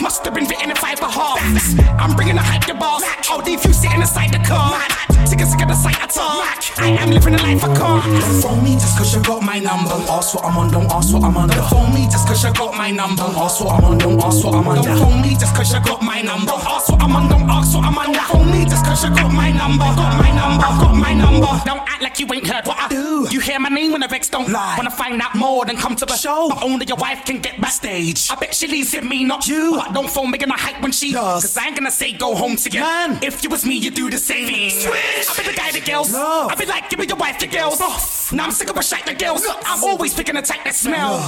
Must have been written in five for half. I'm bringing the hype, the boss. Oh, I'll leave you sitting inside the car. Sick and sick of the sight I talk. I am living the life I can't. Don't phone me just cause you got my number. Don't ask what I'm on, don't ask what I'm on. Don't phone me just cause you got my number. Don't ask what I'm on, don't ask what I'm on. Don't phone me just cause you got my number. Don't ask what I'm on, don't ask what I'm on. Don't phone me just cause you got my number. Got my number, got my number. Don't act like you ain't heard what I do. You hear my name when the Vex don't lie. Wanna find out more, then come to the show. But only your wife can get backstage. I bet she leaves it me, not you. But don't phone me gonna hype when she does. Cause I ain't gonna say go home to you. Man, if you was me, you do the same thing. Switch. I be the guy that girls. I be like, give me your wife the girls. Now I'm sick of a shite the girls. I'm always picking a type that smell.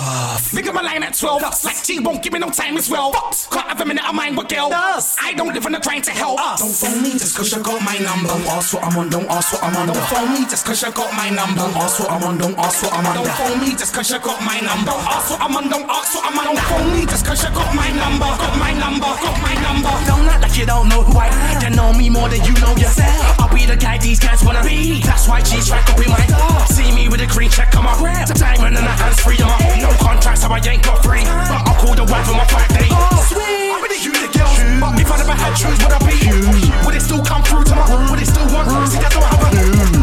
Pick up my line at 12. Like G won't give me no time as well. Can't have a minute of mine with girl. I don't live on the grind to help. Don't phone me just cause you got my number. Don't ask what I'm on, don't ask what I'm on. Don't phone me just cause you got my number. Don't ask what I'm on, don't ask what I'm on. Don't phone me just cause you got my number. Don't ask what I'm on, don't ask what I'm on. Don't phone me just cause you got my number. Got my number, got my number. Don't act like you don't know who I am. You know me more than you know yourself. Be the guy these guys wanna be. That's why G's track up in my door. See me with a green check on my grip. Diamond and a hands free on my No contract, so I ain't got free. But I'll call the wife on my five day. Oh, sweet. I'm really you the girls. But if I never had shoes, would I be? Would it still come through to my room? Would it still want? See that don't have a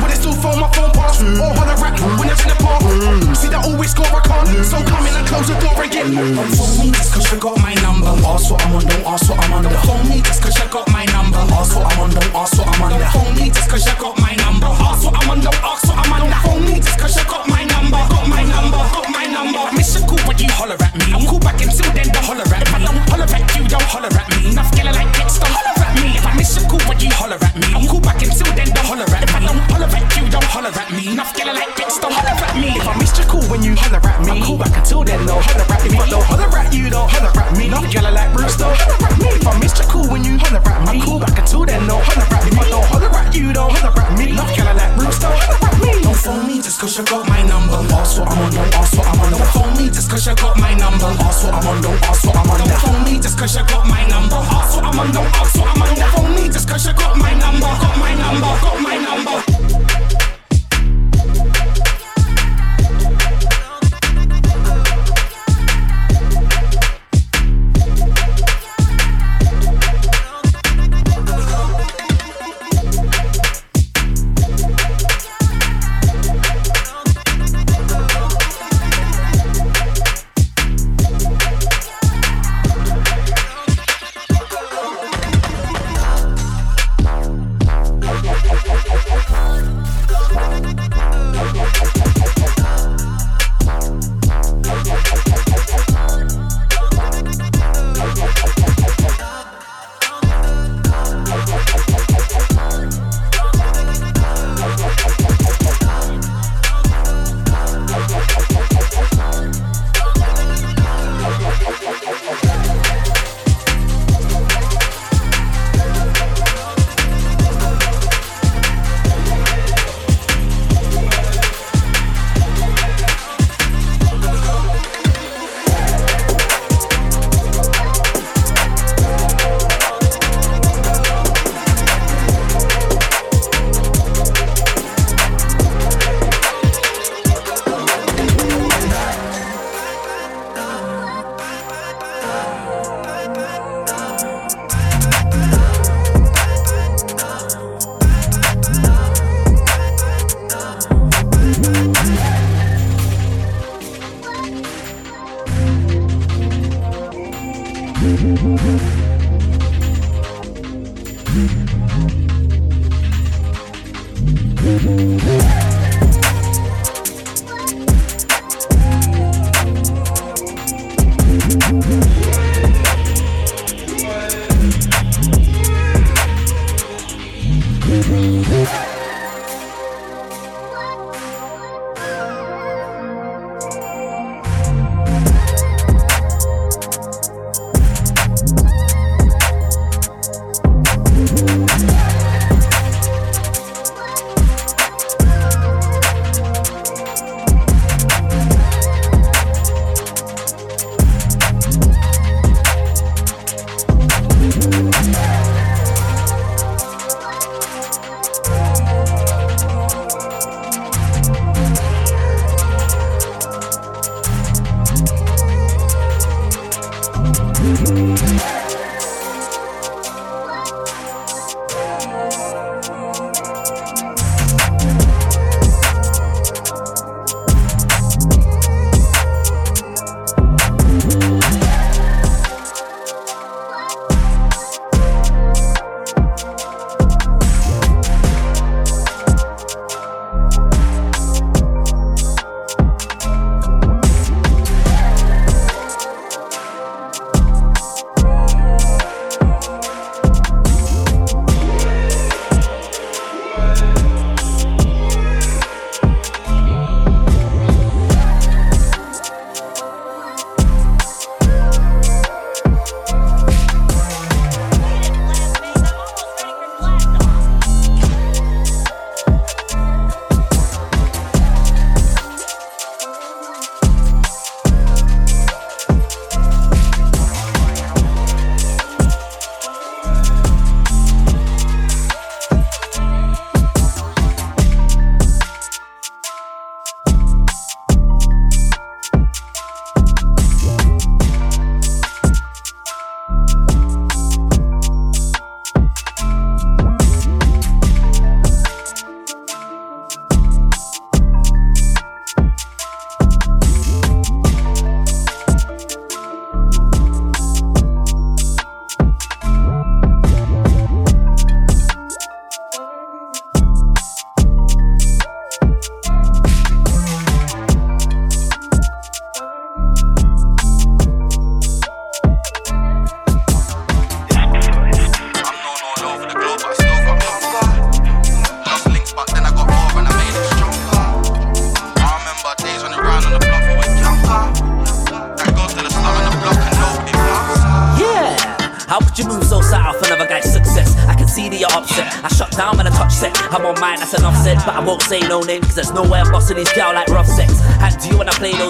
Would it still phone my phone pass? Or holler rap when it's in the park? See that always score I can't. So come in and close the door again. Don't phone me just cause you got my number. Ask what I'm on, don't ask what I'm on. Don't phone me just cause you got my number. Ask what I'm on, don't ask what I'm on. Don't phone me just cause you got my number. Ask what I'm on, don't ask what I'm on. Don't phone me just cause you got my number. Got my number, got my number. Miss your call when you holler at me. I'm cool back until then, don't holler at me. If I don't holler at you, don't holler at me. Enough girl like X, don't holler at me. If I miss your call when you holler at me. I'm cool back until then, don't holler at me. If I don't holler at you, don't holler at me. Enough girl like X, don't me. If I missed your call when you holler at me, I'm cool back until then, no holler at me. If I don't holler at you, don't holler at me. Not yellow like Bruce, don't holler at me. If I missed your call when you holler at me, I'm cool back until then, no holler at me. If I don't holler at you, don't holler at me. Not yellow like Bruce, don't holler at me. Don't phone me just cause you got my number. Ask what I'm on, don't ask what I'm on. Don't phone me just cause you got my number. Ask what I'm on, don't ask what I'm on. Don't phone me just cause you got my number. Ask what I'm on, don't ask what I'm on. Don't phone me just cause you got my number. Got my number, got my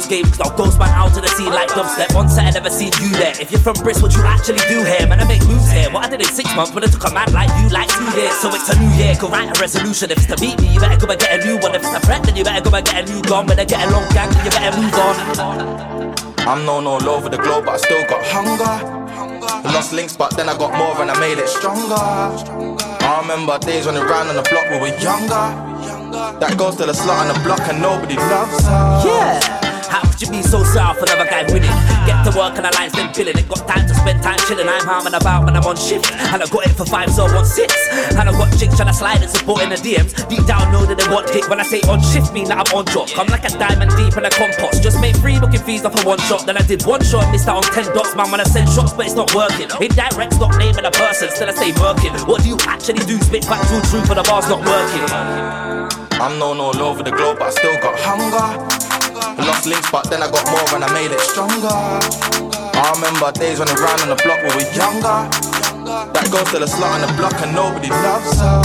when I play those games? Cause I'll ghost man out to the scene like dubstep. On set, I never seen you there. If you're from Bristol, what you actually do here? Man, I make moves here. What I did in six months, but it took a man like you like two years. So it's a new year, go write a resolution. If it's to beat me, you better go and get a new one. If it's a threat, then you better go and get a new gun. When I get a long gang, then you better move on. I'm known all over the globe, but I still got hunger. Lost links, but then I got more and I made it stronger. I remember days when we ran on the block when we were younger. That goes to the slot on the block and nobody loves her. Yeah. You be so south another guy winning? Get to work and the lines then billing. Ain't got time to spend time chilling. I'm harming about when I'm on shift. And I got it for five, so I want six. And I got chicks trying to slide and support in the DMs. Deep down know that they want dick. When I say on shift, mean that I'm on drop. I'm like a diamond deep in a compost. Just made three booking fees off of one shot. Then I did one shot, missed out on ten dots. Man, when I send shots, but it's not working. Indirect, stop naming a person. Still I say working. What do you actually do? Spit factual truth, but the bar's not working. I'm known all over the globe, but I still got hunger. Lost links, but then I got more and I made it stronger. I remember days when we ran on the block when we were younger. That goes to the slot on the block and nobody loves her.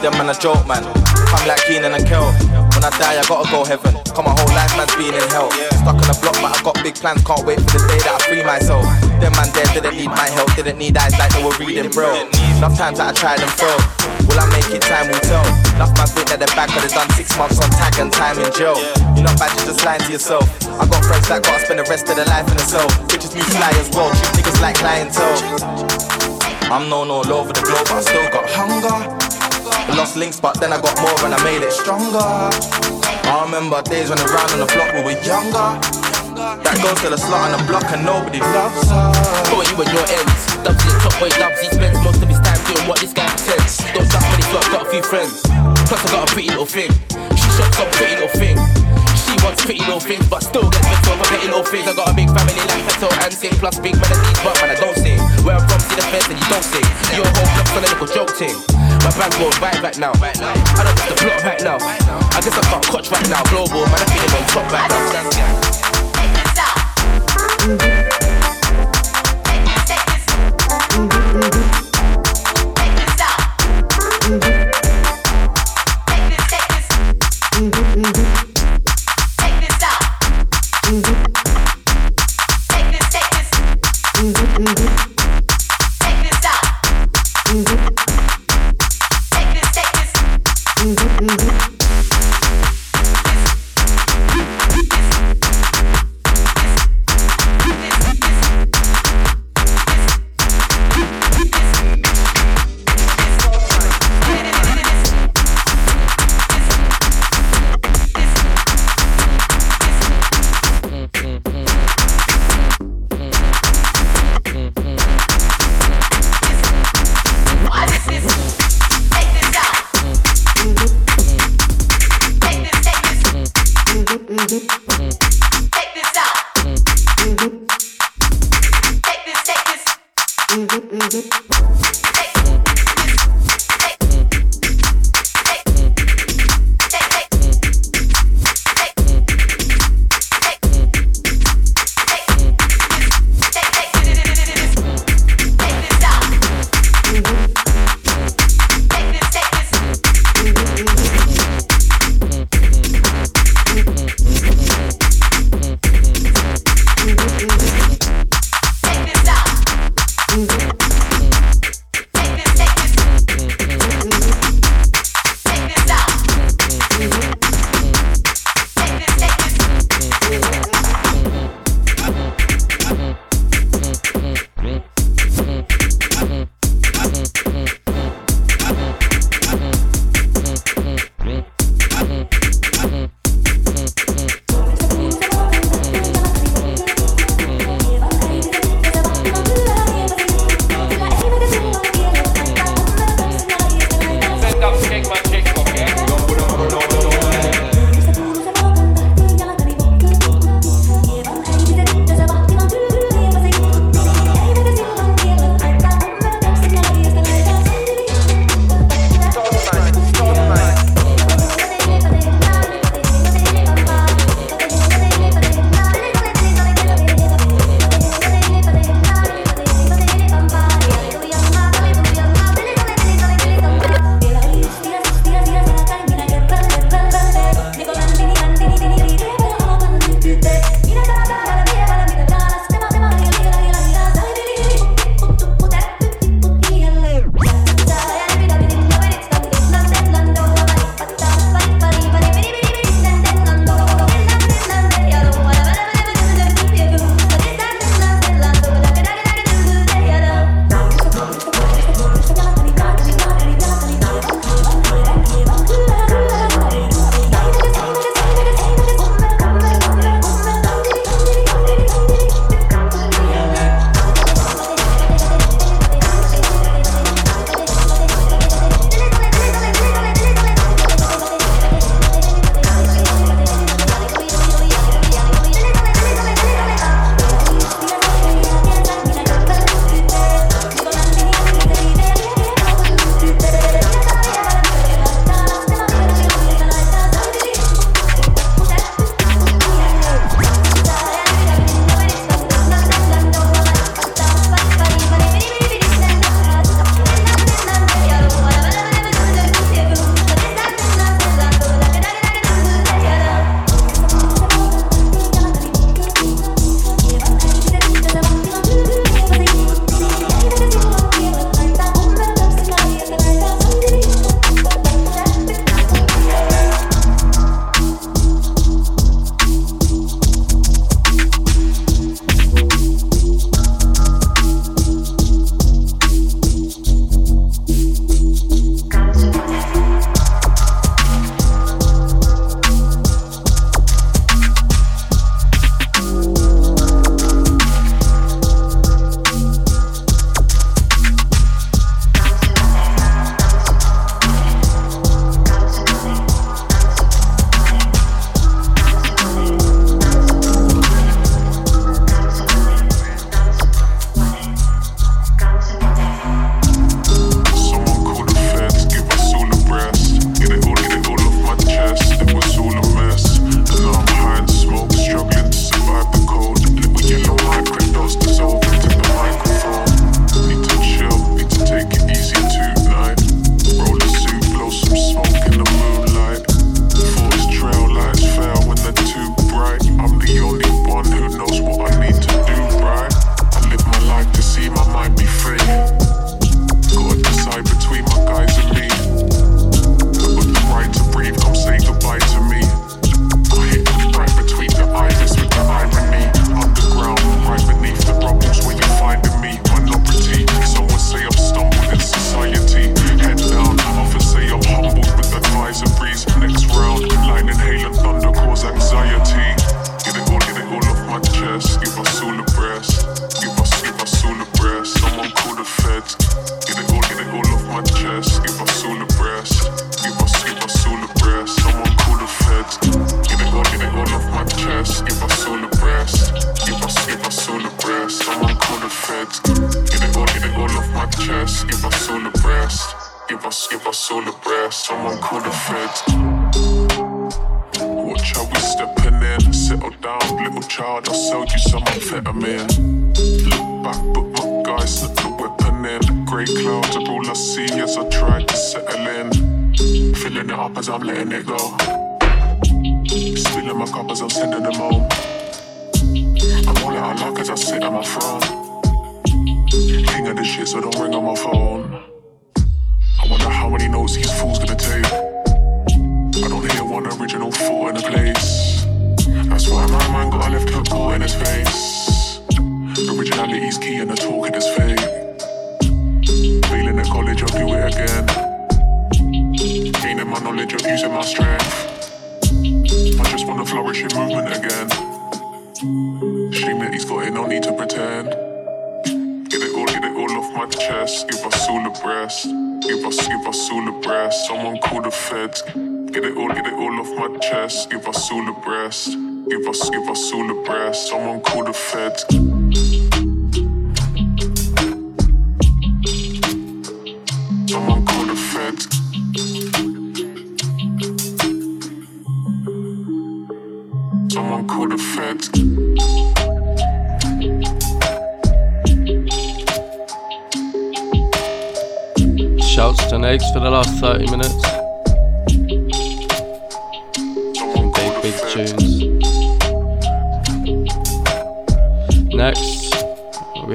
Them man a joke, man. I'm like Keenan and Kel. When I die, I gotta go heaven. Come my whole life, man's been in hell. Stuck on the block, but I got big plans. Can't wait for the day that I free myself. Them man there didn't need my help, didn't need eyes like they were reading, bro. Enough times that I tried and failed. Will I make it? Time will tell. Enough man's been at the back, but they done six months on tag and time in jail. You're not bad, you're just lying to yourself. I got friends that gotta spend the rest of their life in the cell. Bitches move fly as well, treat niggas like clientele. I'm known all over the globe, but I still got hunger. Lost links, but then I got more and I made it stronger. I remember days when ran on the block we were younger. That goes to the slot on the block and nobody loves her. Thought you and your ends. Dubsy the top boy loves, he spends most of his time doing what this guy pretends. Don't trust money, so I've got a few friends. Plus I got a pretty little thing. She shops a pretty little thing. She wants pretty little things, but still gets mixed up for petty little things. I got a big family like Feto and sing, plus big melodies, but man, I don't sing. Where I'm from, see the fence and you don't sing. Your whole block's on a little joke thing. My band goes right right now. I don't get the plot right now. I guess I can't coach right now. Global, man, I'm feeling on top right now.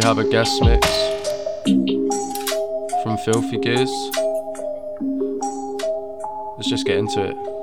have a guest mix from Filthy Gears. Let's just get into it.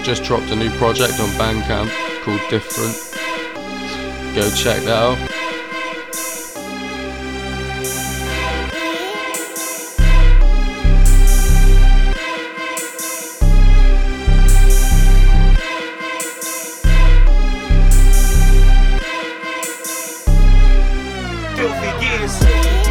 Has just dropped a new project on Bandcamp called Different. Go check that out. Filthy gears.